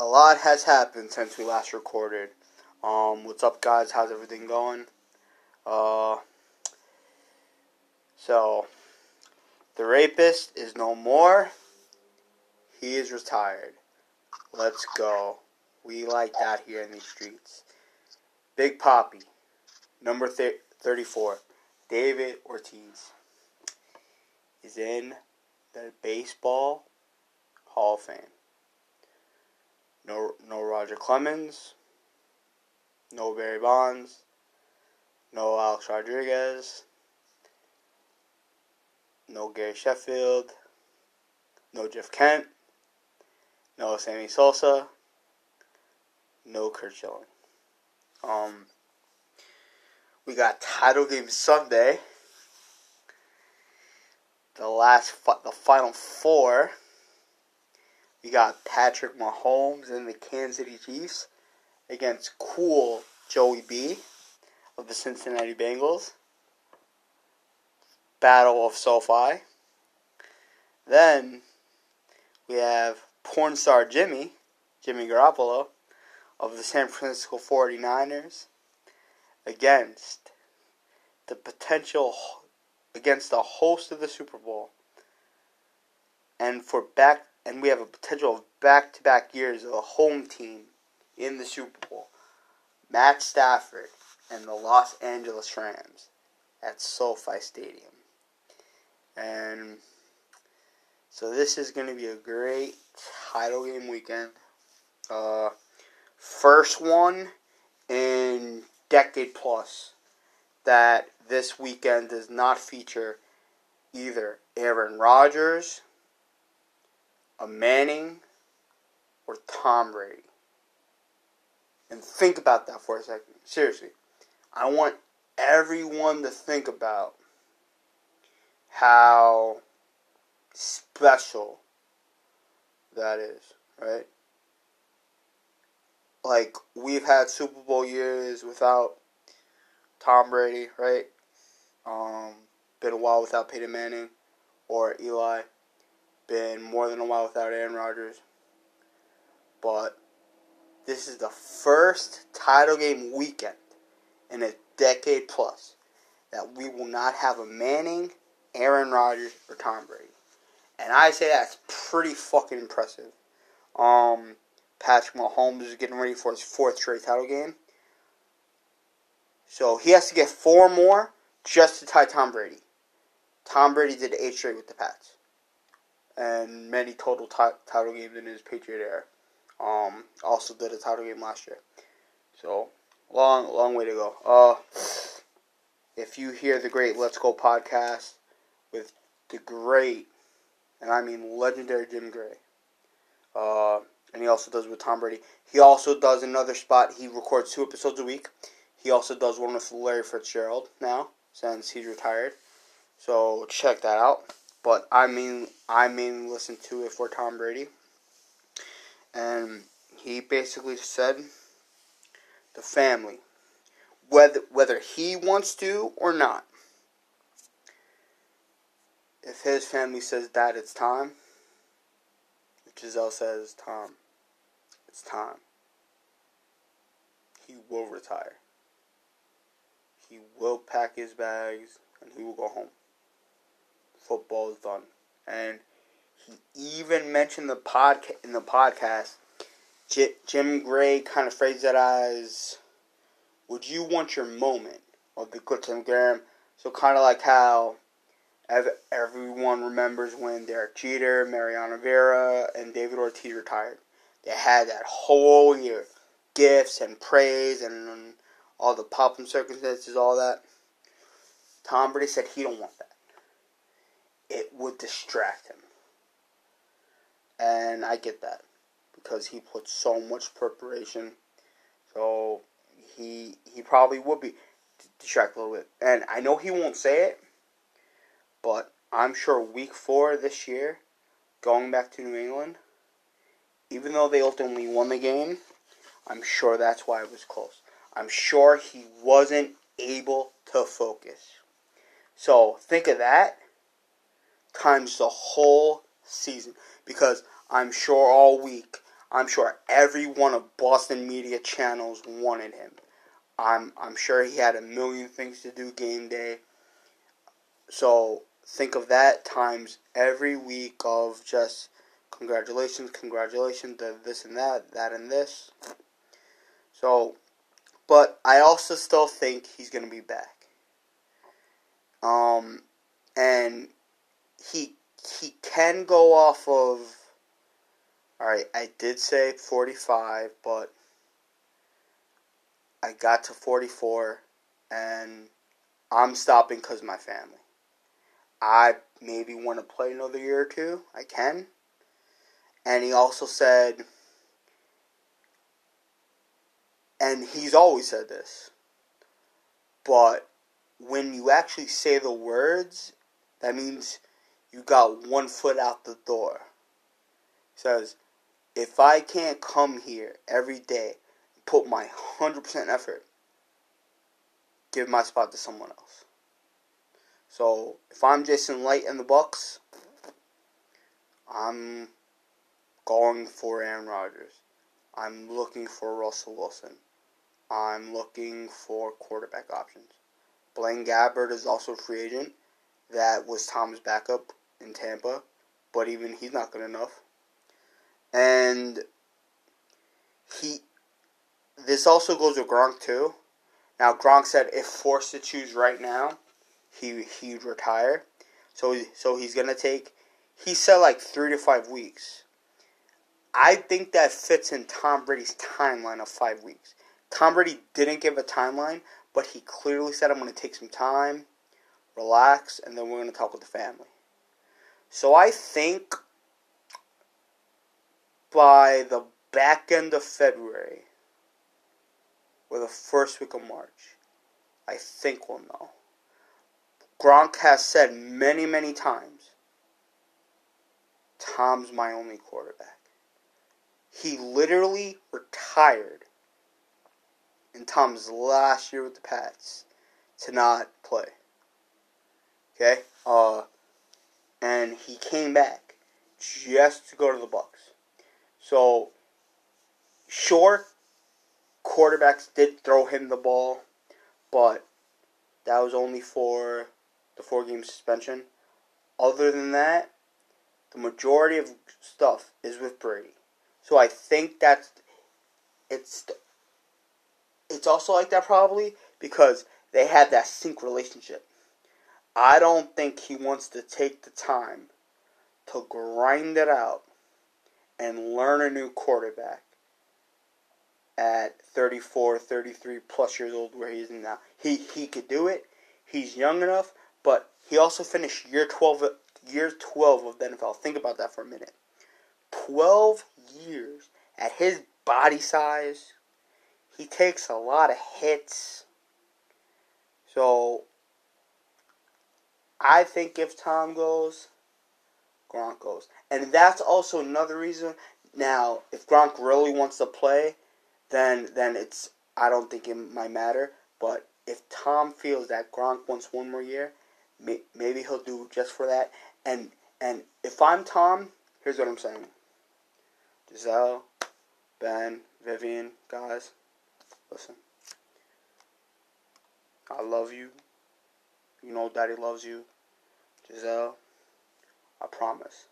a lot has happened since we last recorded. Um, what's up, guys? How's everything going? Uh, so, the rapist is no more. He is retired. Let's go. We like that here in these streets. Big Papi, number 34, David Ortiz, is in the Baseball Hall of Fame. No, no Roger Clemens, no Barry Bonds, no Alex Rodriguez, no Gary Sheffield, no Jeff Kent, no Sammy Sosa, no Curt Schilling. Um, we got title game Sunday. The last, the final four. We got Patrick Mahomes and the Kansas City Chiefs against cool Joey B of the Cincinnati Bengals. Battle of SoFi. Then we have porn star Jimmy, Jimmy Garoppolo, of the San Francisco 49ers against the potential against the host of the Super Bowl. And for back and we have a potential of back-to-back years of a home team in the Super Bowl. Matt Stafford and the Los Angeles Rams at SoFi Stadium. And so this is going to be a great title game weekend. Uh, first one in decade plus that this weekend does not feature either Aaron Rodgers, a Manning, or Tom Brady. And think about that for a second. Seriously. I want everyone to think about how special that is, right? Like we've had Super Bowl years without Tom Brady, right? Um, been a while without Peyton Manning or Eli. Been more than a while without Aaron Rodgers. But this is the first title game weekend in a decade plus that we will not have a Manning, Aaron Rodgers, or Tom Brady. And I say that's pretty fucking impressive. Um, Patrick Mahomes is getting ready for his fourth straight title game. So he has to get four more just to tie Tom Brady. Tom Brady did eight straight with the Pats. And many total t- title games in his Patriot era. Um, also did a title game last year. So, long, long way to go. Uh, if you hear the great Let's Go podcast with the great, and I mean legendary Jim Gray, uh, and he also does with Tom Brady. He also does another spot. He records two episodes a week. He also does one with Larry Fitzgerald now since he's retired. So check that out. But I mean, I mainly listen to it for Tom Brady, and he basically said the family, whether whether he wants to or not. If his family says that it's time, Gisele says, Tom, it's time. He will retire. He will pack his bags and he will go home. Football is done. And he even mentioned the podca- in the podcast. J- Jim Gray kind of phrased it as, "Would you want your moment of the Tim Graham?" So kind of like how everyone remembers when Derek Jeter, Mariano Rivera, and David Ortiz retired. They had that whole year, gifts and praise and, and all the pop and circumstances, all that. Tom Brady said he don't want that. It would distract him. And I get that because he put so much preparation. So he he probably would be distracted a little bit. And I know he won't say it, but I'm sure week four this year, going back to New England, even though they ultimately won the game, I'm sure that's why it was close. I'm sure he wasn't able to focus. So think of that times the whole season. Because I'm sure all week I'm sure every one of Boston media channels wanted him. I'm I'm sure he had a million things to do game day. So think of that times every week of just congratulations, congratulations, this and that, that and this. So, but I also still think he's going to be back. Um, and he he can go off of. All right, I did say 45, but I got to 44, and I'm stopping because my family. I maybe want to play another year or two. I can. And he also said, and he's always said this, but when you actually say the words, that means you got one foot out the door. He says, if I can't come here every day, and put my 100% effort, give my spot to someone else. So if I'm Jason Licht in the Bucs, I'm going for Aaron Rodgers. I'm looking for Russell Wilson. I'm looking for quarterback options. Blaine Gabbert is also a free agent. That was Tom's backup in Tampa, but even he's not good enough. And he, this also goes with Gronk too. Now Gronk said if forced to choose right now, he he'd retire. So so he's gonna take. He said like three to five weeks. I think that fits in Tom Brady's timeline of five weeks. Tom Brady didn't give a timeline, but he clearly said, I'm going to take some time, relax, and then we're going to talk with the family. So I think by the back end of February or the first week of March, I think we'll know. Gronk has said many, many times, Tom's my only quarterback. He literally retired in Tom's last year with the Pats to not play. Okay? Uh and he came back just to go to the Bucs. So sure quarterbacks did throw him the ball, but that was only for the four game suspension. Other than that, the majority of stuff is with Brady. So I think that's it's it's also like that probably because they have that sync relationship. I don't think he wants to take the time to grind it out and learn a new quarterback at 34, 33 plus years old where he is now. He he could do it. He's young enough, but he also finished year 12 year 12 of the NFL. Think about that for a minute. 12 years at his body size. He takes a lot of hits. So I think if Tom goes, Gronk goes. And that's also another reason. Now, if Gronk really wants to play, then then it's I don't think it might matter. But if Tom feels that Gronk wants one more year, may, maybe he'll do just for that. And and if I'm Tom, here's what I'm saying. Gisele, Ben, Vivian, guys, listen. I love you. You know Daddy loves you. Gisele, I promise.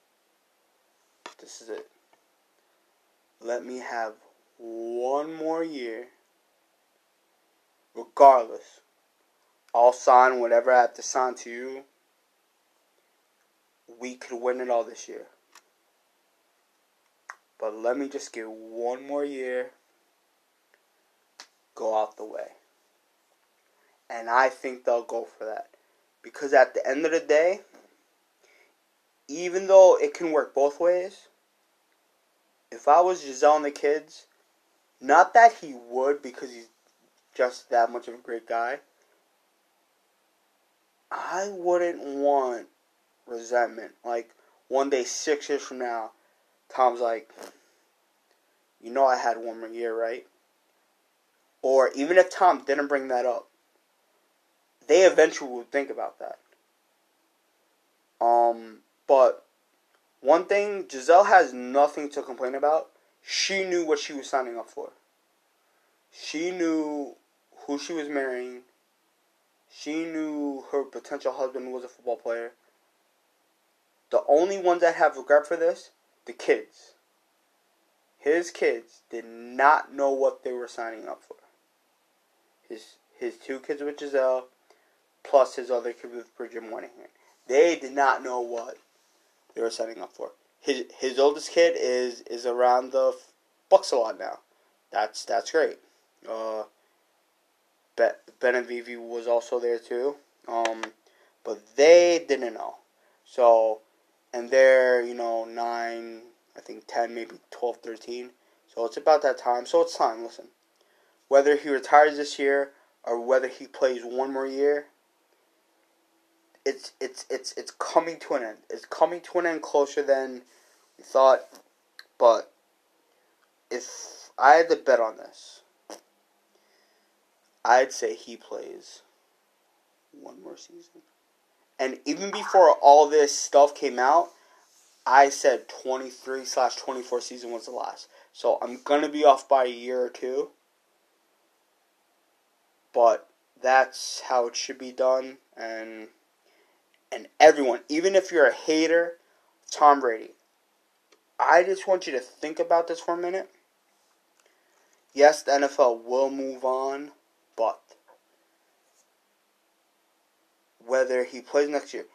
This is it. Let me have one more year. Regardless. I'll sign whatever I have to sign to you. We could win it all this year. But let me just get one more year, go out the way. And I think they'll go for that. Because at the end of the day, even though it can work both ways, if I was Gisele and the kids, not that he would because he's just that much of a great guy, I wouldn't want resentment. Like, one day, six years from now, Tom's like, you know I had one more year, right? Or even if Tom didn't bring that up, they eventually would think about that. Um, but one thing, Gisele has nothing to complain about. she knew what she was signing up for. She knew who she was marrying. She knew her potential husband was a football player. The only ones that have regret for this, the kids. His kids did not know what they were signing up for. His his two kids with Gisele, plus his other kid with Bridget Moynahan. They did not know what they were signing up for. His his oldest kid is is around the Bucs a lot now. That's that's great. Uh, Benavivi was also there too. Um, but they didn't know. So, and they're, you know, 9, I think 10, maybe 12, 13. So it's about that time. So it's time, listen. Whether he retires this year or whether he plays one more year, it's it's it's it's coming to an end. It's coming to an end closer than we thought. But if I had to bet on this, I'd say he plays one more season. And even before all this stuff came out, I said 23 slash 24 season was the last. So I'm going to be off by a year or two. But that's how it should be done. And and everyone, even if you're a hater, Tom Brady, I just want you to think about this for a minute. Yes, the NFL will move on but whether he plays next year,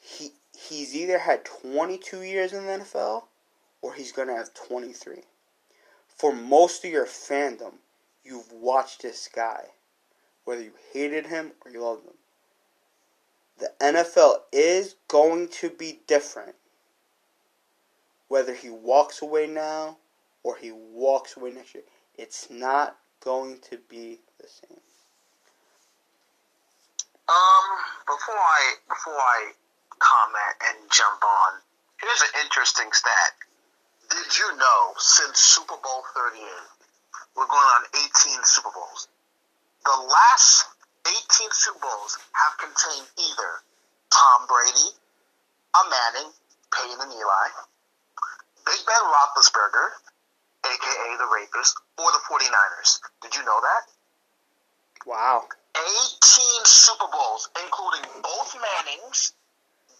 he he's either had 22 years in the NFL or he's going to have 23. For most of your fandom, you've watched this guy, whether you hated him or you loved him. The NFL is going to be different whether he walks away now or he walks away next year. It's not going to be the same? Um, before I before I comment and jump on, here's an interesting stat. Did you know since Super Bowl 38, we're going on 18 Super Bowls. The last 18 Super Bowls have contained either Tom Brady, a Manning, Peyton and Eli, Big Ben Roethlisberger, aka the Rapist, or the 49ers. Did you know that? Wow. 18 Super Bowls, including both Mannings,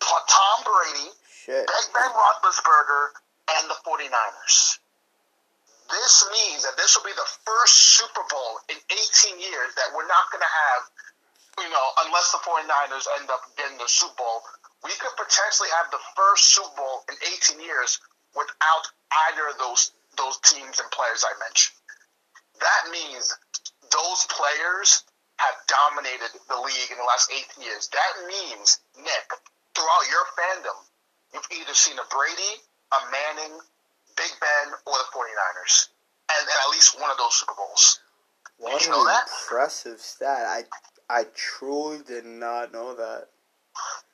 Tom Brady, Shit. Big Ben Roethlisberger, and the 49ers. This means that this will be the first Super Bowl in 18 years that we're not going to have, you know, unless the 49ers end up getting the Super Bowl. We could potentially have the first Super Bowl in 18 years without either of those those teams and players I mentioned. That means those players have dominated the league in the last 18 years. That means, Nick, throughout your fandom, you've either seen a Brady, a Manning, Big Ben, or the 49ers. And, and at least one of those Super Bowls. What did you know that? impressive stat. I I truly did not know that.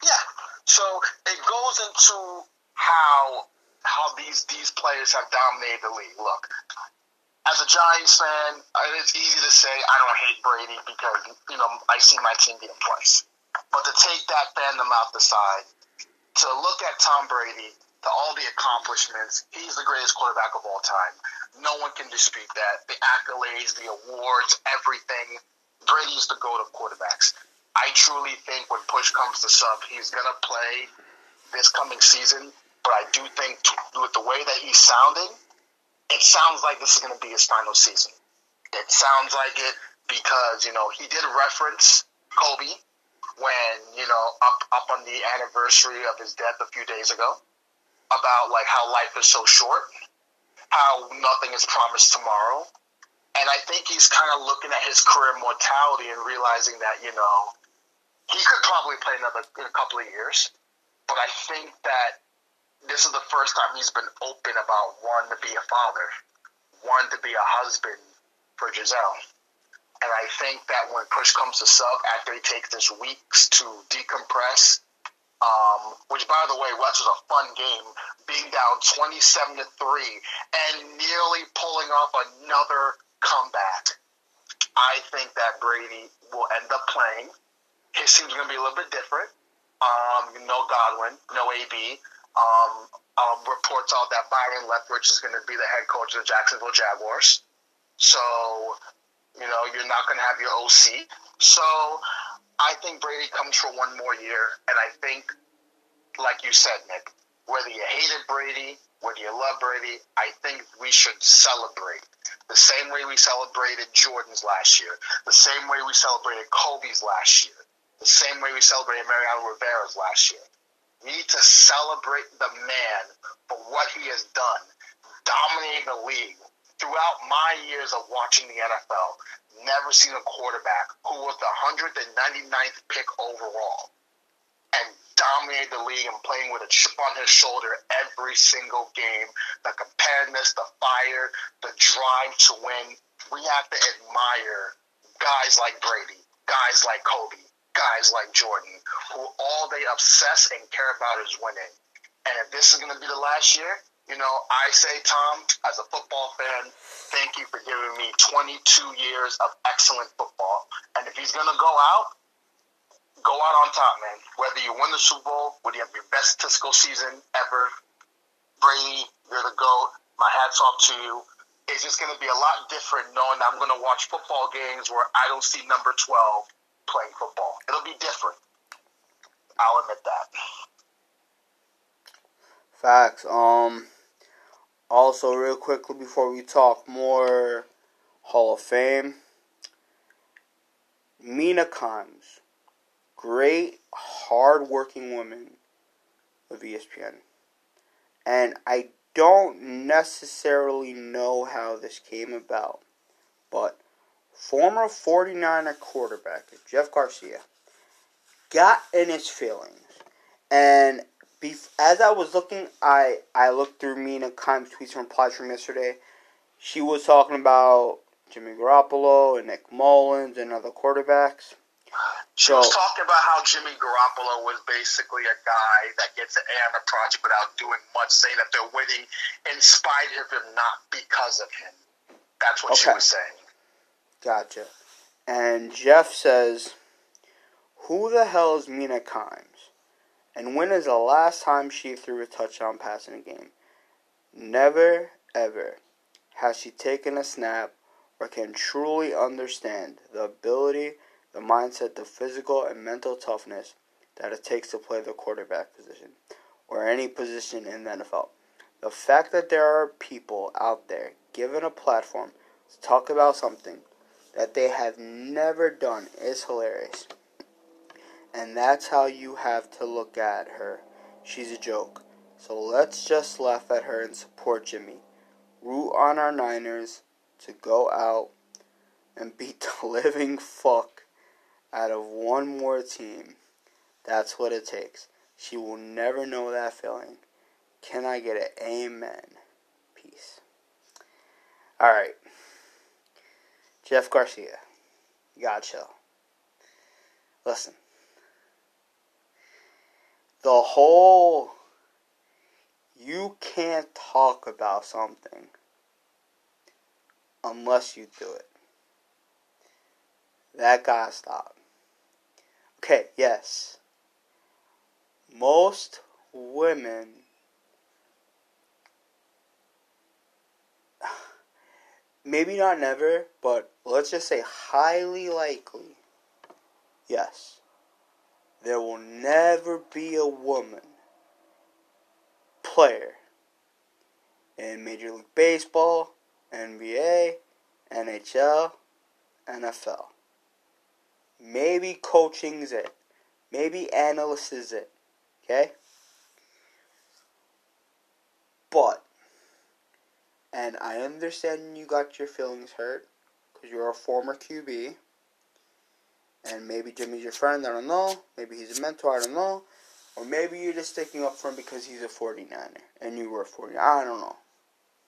Yeah. So it goes into how how these these players have dominated the league. Look, as a Giants fan, it's easy to say I don't hate Brady because you know I see my team him twice. But to take that fandom out the side, to look at Tom Brady, to all the accomplishments, he's the greatest quarterback of all time. No one can dispute that. The accolades, the awards, everything. Brady's the goat of quarterbacks. I truly think when push comes to shove, he's gonna play this coming season. But I do think with the way that he's sounding it sounds like this is going to be his final season. It sounds like it because you know he did reference Kobe when you know up up on the anniversary of his death a few days ago about like how life is so short, how nothing is promised tomorrow, and I think he's kind of looking at his career mortality and realizing that you know he could probably play another in a couple of years, but I think that this is the first time he's been open about one to be a father, one to be a husband for Gisele. And I think that when push comes to shove, after he takes this weeks to decompress, um, which by the way, West was a fun game, being down 27 to 3 and nearly pulling off another comeback. I think that Brady will end up playing. His team's going to be a little bit different. Um, no Godwin, no AB, Um, um, reports out that Byron Leftwich is going to be the head coach of the Jacksonville Jaguars. So, you know, you're not going to have your OC. So, I think Brady comes for one more year, and I think, like you said, Nick, whether you hated Brady, whether you love Brady, I think we should celebrate the same way we celebrated Jordan's last year, the same way we celebrated Kobe's last year, the same way we celebrated Mariano Rivera's last year. We need to celebrate the man for what he has done, dominating the league. Throughout my years of watching the NFL, never seen a quarterback who was the 199th pick overall and dominated the league and playing with a chip on his shoulder every single game. The competitiveness, the fire, the drive to win. We have to admire guys like Brady, guys like Kobe, guys like Jordan, who all they obsess and care about is winning. And if this is going to be the last year, you know, I say, Tom, as a football fan, thank you for giving me 22 years of excellent football. And if he's going to go out, go out on top, man. Whether you win the Super Bowl, whether you have your best statistical season ever, Brady, you're the GOAT. My hat's off to you. It's just going to be a lot different knowing that I'm going to watch football games where I don't see number 12 playing football. It'll be different. I'll admit that. Facts. Um. Also, real quickly before we talk more Hall of Fame, Mina Kimes, great, hard-working woman of ESPN, and I don't necessarily know how this came about, but former 49er quarterback Jeff Garcia got in his feelings, and bef- as I was looking, I I looked through Mina Kimes' tweets and replies from yesterday. She was talking about Jimmy Garoppolo and Nick Mullens and other quarterbacks. She was talking about how Jimmy Garoppolo was basically a guy that gets an A on the project without doing much, saying that they're winning in spite of him, not because of him. That's what she was saying. Gotcha. And Jeff says, Who the hell is Mina Kimes? And when is the last time she threw a touchdown pass in a game? Never, ever has she taken a snap or can truly understand the ability, the mindset, the physical and mental toughness that it takes to play the quarterback position or any position in the NFL. The fact that there are people out there given a platform to talk about something that they have never done is hilarious. And that's how you have to look at her. She's a joke. So let's just laugh at her and support Jimmy. Root on our Niners to go out and beat the living fuck out of one more team. That's what it takes. She will never know that feeling. Can I get an amen? Peace. Alright. Jeff Garcia. Gotta. Listen. The whole you can't talk about something unless you do it. That gotta stop. Okay, yes. Most women maybe not never, but let's just say highly likely, yes, there will never be a woman player in Major League Baseball, NBA, NHL, NFL. Maybe coaching's it. Maybe analyst is it. Okay? But and I understand you got your feelings hurt because you're a former QB. And maybe Jimmy's your friend, I don't know. Maybe he's a mentor, I don't know. Or maybe you're just sticking up for him because he's a 49er and you were a 49er. I don't know.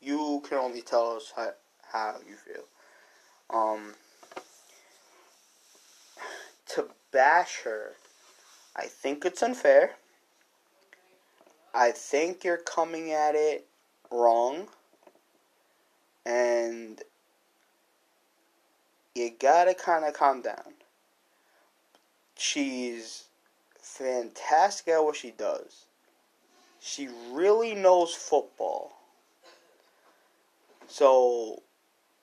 You can only tell us how, how you feel. Um, to bash her, I think it's unfair. I think you're coming at it wrong and you gotta kind of calm down. She's fantastic at what she does. she really knows football. So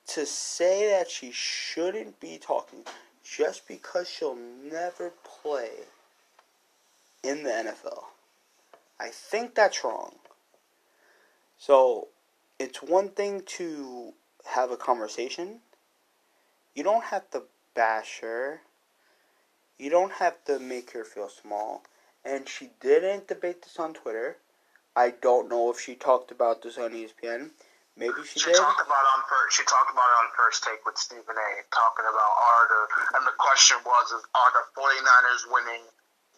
to say that she shouldn't be talking just because she'll never play in the NFL, I think that's wrong. So it's one thing to have a conversation. You don't have to bash her. You don't have to make her feel small. And she didn't debate this on Twitter. I don't know if she talked about this on ESPN. Maybe she, she did. talked about on first. She talked about it on first take with Stephen A. Talking about are the and the question was is are the 49ers winning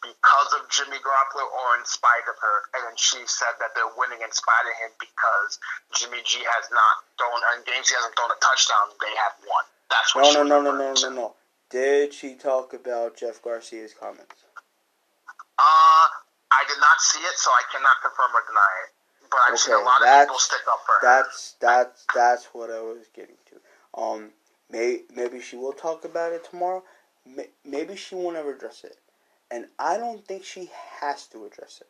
because of Jimmy Garoppolo or in spite of her? And then she said that they're winning in spite of him because Jimmy G has not thrown in games he hasn't thrown a touchdown. They have won. That's what. No, no, no, no, no, no, no. Did she talk about Jeff Garcia's comments? Uh, I did not see it, so I cannot confirm or deny it but I've okay, seen a lot of people stick up for her. That's that's that's what I was getting to. Um, may, maybe she will talk about it tomorrow. May, maybe she won't ever address it, and I don't think she has to address it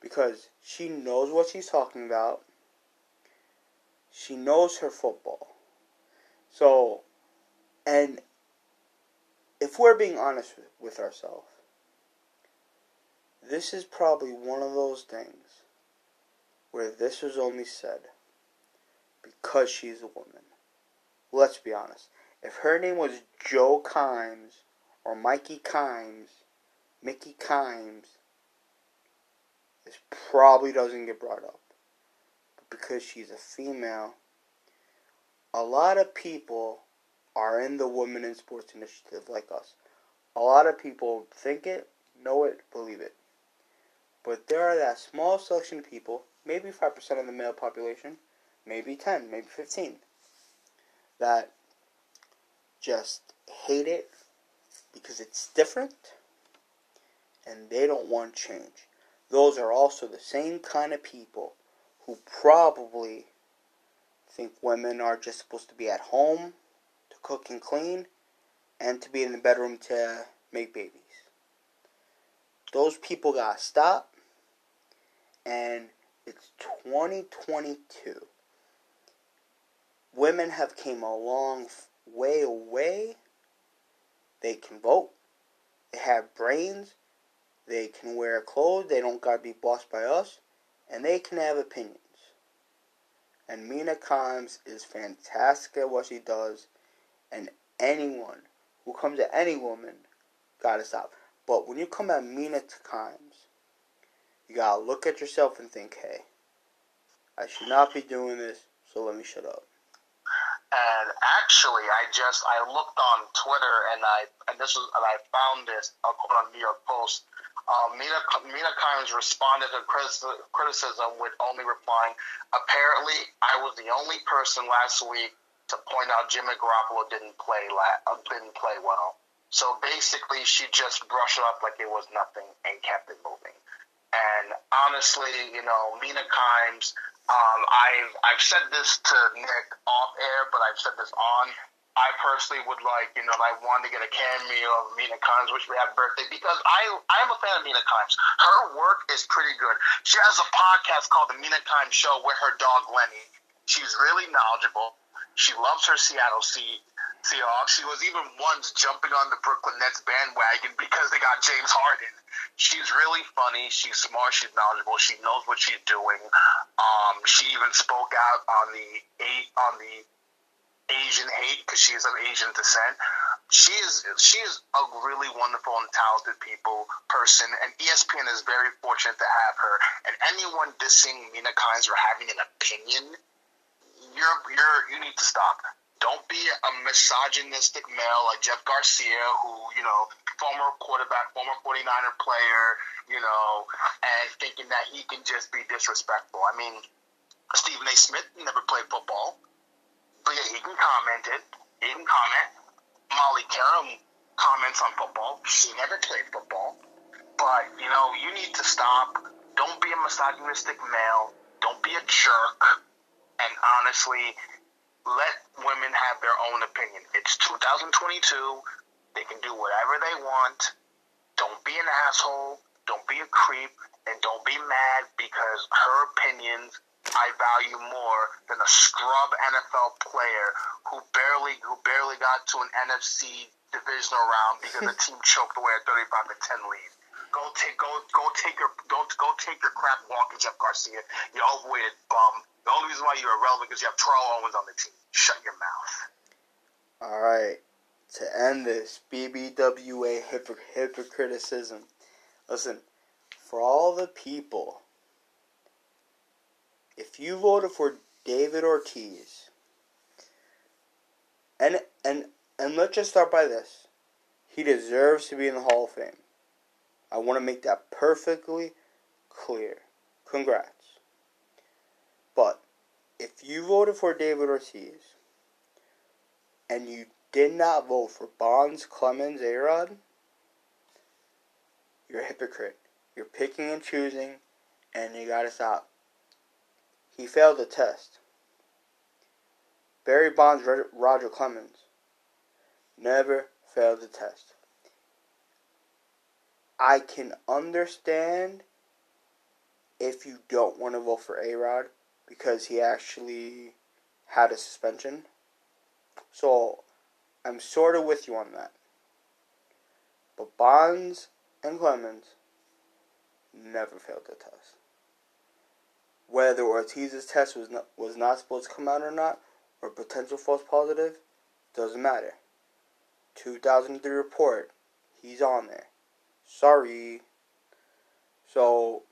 because she knows what she's talking about. She knows her football, so, and if we're being honest with, ourselves, this is probably one of those things where this was only said because she's a woman. Let's be honest. If her name was Joe Kimes or Mikey Kimes, Mickey Kimes, this probably doesn't get brought up. But because she's a female, a lot of people are in the Women in Sports Initiative like us. A lot of people think it, know it, believe it. But there are that small selection of people maybe 5% of the male population, maybe 10, maybe 15, that just hate it because it's different and they don't want change. Those are also the same kind of people who probably think women are just supposed to be at home cook and clean and to be in the bedroom to make babies. Those people gotta stop and it's 2022. Women have came a long way away. They can vote. They have brains. They can wear clothes. They don't gotta be bossed by us. And they can have opinions. And Mina Kimes is fantastic at what she does. And anyone who comes at any woman gotta stop. But when you come at Mina Kimes, you gotta look at yourself and think, hey, I should not be doing this, so let me shut up. And actually, I just I looked on Twitter and I and this was and I found this I'll quote on New York Post. Um, Mina Mina Kimes responded to criticism with only replying, "Apparently, I was the only person last week to point out Jimmy Garoppolo didn't play la- uh, didn't play well." So basically, she just brushed it off like it was nothing and kept it moving. And honestly, you know, Mina Kimes, um, I've I've said this to Nick off air, but I've said this on. I personally would like, you know, I want to get a cameo of Mina Kimes, which we have birthday, because I I am a fan of Mina Kimes. Her work is pretty good. She has a podcast called The Mina Kimes Show with her dog Lenny. She's really knowledgeable. She loves her Seattle Sea Seahawks. She was even once jumping on the Brooklyn Nets bandwagon because they got James Harden. She's really funny. She's smart. She's knowledgeable. She knows what she's doing. Um, she even spoke out on the on the Asian hate because she is of Asian descent. She is she is a really wonderful and talented people person, and ESPN is very fortunate to have her. And anyone dissing Mina Kimes or having an opinion, you're you're you need to stop. Don't be a misogynistic male like Jeff Garcia, who, you know, former quarterback, former 49er player, you know, and thinking that he can just be disrespectful. I mean, Stephen A. Smith never played football, but yeah, he can comment it. He can comment. Molly Qerim comments on football. She never played football. But, you know, you need to stop. Don't be a misogynistic male. Don't be a jerk. And honestly, let women have their own opinion. It's 2022. They can do whatever they want. Don't be an asshole. don't be a creep, and don't be mad because her opinions I value more than a scrub NFL player who barely who barely got to an NFC divisional round because the team choked away a 35 to 10 lead. Go take go go take your go go take your crap walking, Jeff Garcia. You overweighted bum. The only reason why you're irrelevant is because you have Terrell Owens on the team. Shut your mouth. All right. To end this BBWA hypocr- hypocriticism, listen. For all the people, if you voted for David Ortiz, and and and let's just start by this, he deserves to be in the Hall of Fame. I want to make that perfectly clear. Congrats. But if you voted for David Ortiz and you did not vote for Bonds, Clemens, Arod, you're a hypocrite. You're picking and choosing, and you gotta stop. He failed the test. Barry Bonds, Roger Clemens never failed the test. I can understand if you don't want to vote for A Rod because he actually had a suspension. So I'm sort of with you on that. But Bonds and Clemens never failed the test. Whether Ortiz's test was not, was not supposed to come out or not, or potential false positive, doesn't matter. 2003 report, he's on there. Sorry. So,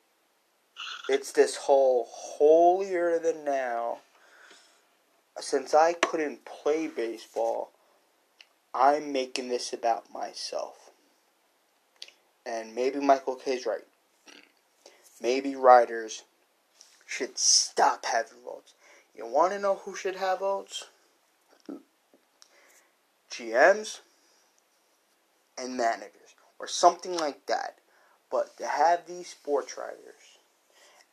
it's this whole holier than now. Since I couldn't play baseball, I'm making this about myself. And maybe Michael Kay's right. Maybe writers should stop having votes. You want to know who should have votes? GMs and managers or something like that. But to have these sports writers,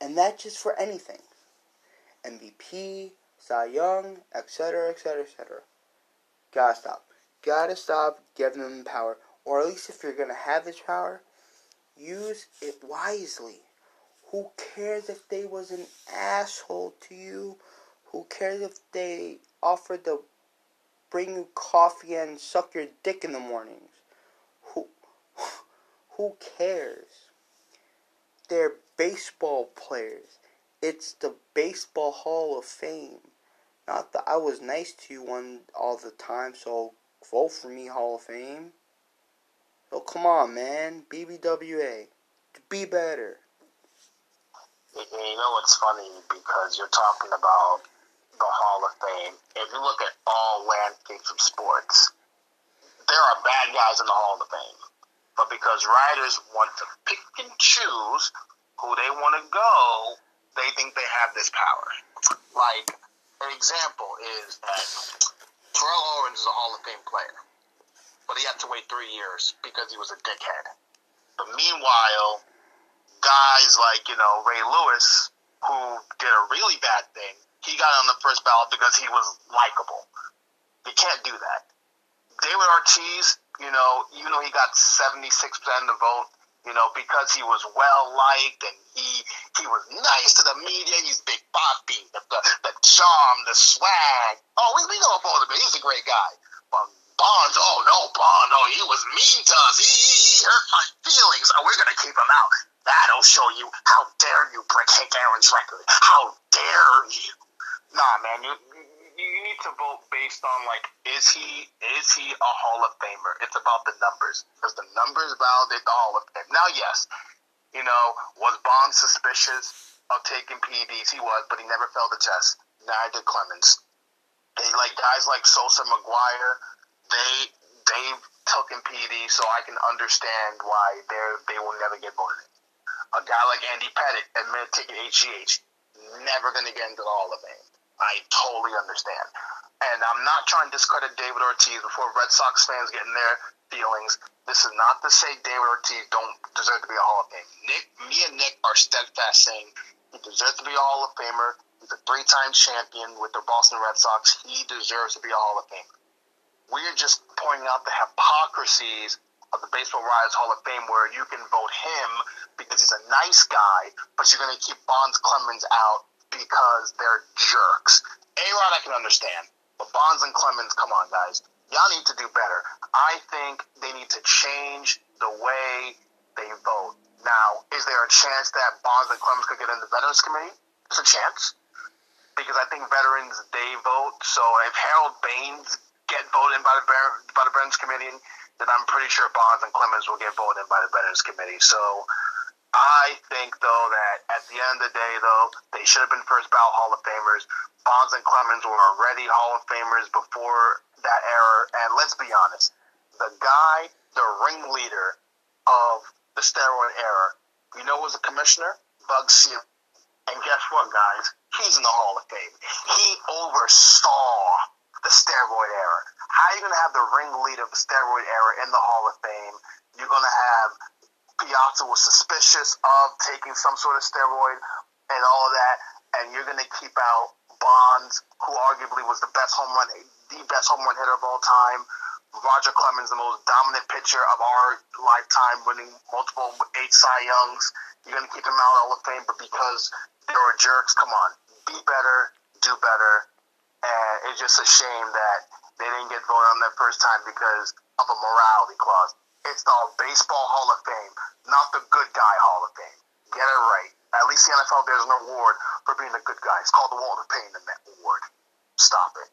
and that just for anything MVP, Cy Young, etc., etc., etc. Gotta stop. Gotta stop giving them power. Or at least if you're gonna have this power, use it wisely. Who cares if they was an asshole to you? Who cares if they offered to bring you coffee and suck your dick in the mornings? Who cares? They're baseball players. It's the Baseball Hall of Fame. Not that I was nice to you one all the time, so vote for me, Hall of Fame. So come on, man. BBWA. Be better. You know what's funny? Because you're talking about the Hall of Fame. If you look at all landscapes of sports, there are bad guys in the Hall of Fame but because writers want to pick and choose who they want to go, they think they have this power. Like, an example is that Terrell Owens is a Hall of Fame player, but he had to wait three years because he was a dickhead. But meanwhile, guys like, you know, Ray Lewis, who did a really bad thing, he got on the first ballot because he was likable. You can't do that. David Ortiz, you know, even though he got 76% of the vote, you know, because he was well liked and he he was nice to the media. He's big Papi, the, the, the charm, the swag. Oh, we, we know of him. He's a great guy. But Bonds, oh no, Bonds, oh he was mean to us. He, he, he hurt my feelings. Oh, we're gonna keep him out. That'll show you how dare you break Hank Aaron's record. How dare you? Nah, man, you need to vote based on like is he is he a Hall of Famer? It's about the numbers because the numbers validate the Hall of Fame. Now, yes, you know was Bond suspicious of taking PEDs? He was, but he never failed the test. Neither did Clemens. They like guys like Sosa, McGwire. They they took in PEDs, so I can understand why they they will never get voted. A guy like Andy Pettitte admitted taking HGH, never going to get into the Hall of Fame. I totally understand. And I'm not trying to discredit David Ortiz before Red Sox fans get in their feelings. This is not to say David Ortiz don't deserve to be a Hall of Fame. Nick, me and Nick are steadfast saying he deserves to be a Hall of Famer. He's a three-time champion with the Boston Red Sox. He deserves to be a Hall of Famer. We're just pointing out the hypocrisies of the Baseball Writers Hall of Fame where you can vote him because he's a nice guy, but you're going to keep Bonds Clemens out because they're jerks. A Rod, I can understand, but Bonds and Clemens, come on, guys. Y'all need to do better. I think they need to change the way they vote. Now, is there a chance that Bonds and Clemens could get in the Veterans Committee? It's a chance. Because I think veterans, they vote. So if Harold Baines get voted by the, by the Veterans Committee, then I'm pretty sure Bonds and Clemens will get voted by the Veterans Committee. So I think, though, that at the end of the day, though, they should have been first ballot Hall of Famers. Bonds and Clemens were already Hall of Famers before that era. And let's be honest, the guy, the ringleader of the steroid era, you know, was a commissioner, Bud Selig. And guess what, guys? He's in the Hall of Fame. He oversaw the steroid era. How are you going to have the ringleader of the steroid era in the Hall of Fame? You're going to have Piazza was suspicious of taking some sort of steroid and all of that, and you're going to keep out Bonds, who arguably was the best home run, the best home run hitter of all time. Roger Clemens, the most dominant pitcher of our lifetime, winning multiple eight Cy Youngs. You're going to keep him out of Hall of Fame, but because they were jerks, come on, be better, do better. And it's just a shame that they didn't get voted on that first time because of a morality clause. It's the Baseball Hall of Fame, not the Good Guy Hall of Fame. Get it right. At least the NFL there's an award for being a good guy. It's called the Walter Payton Award. Stop it.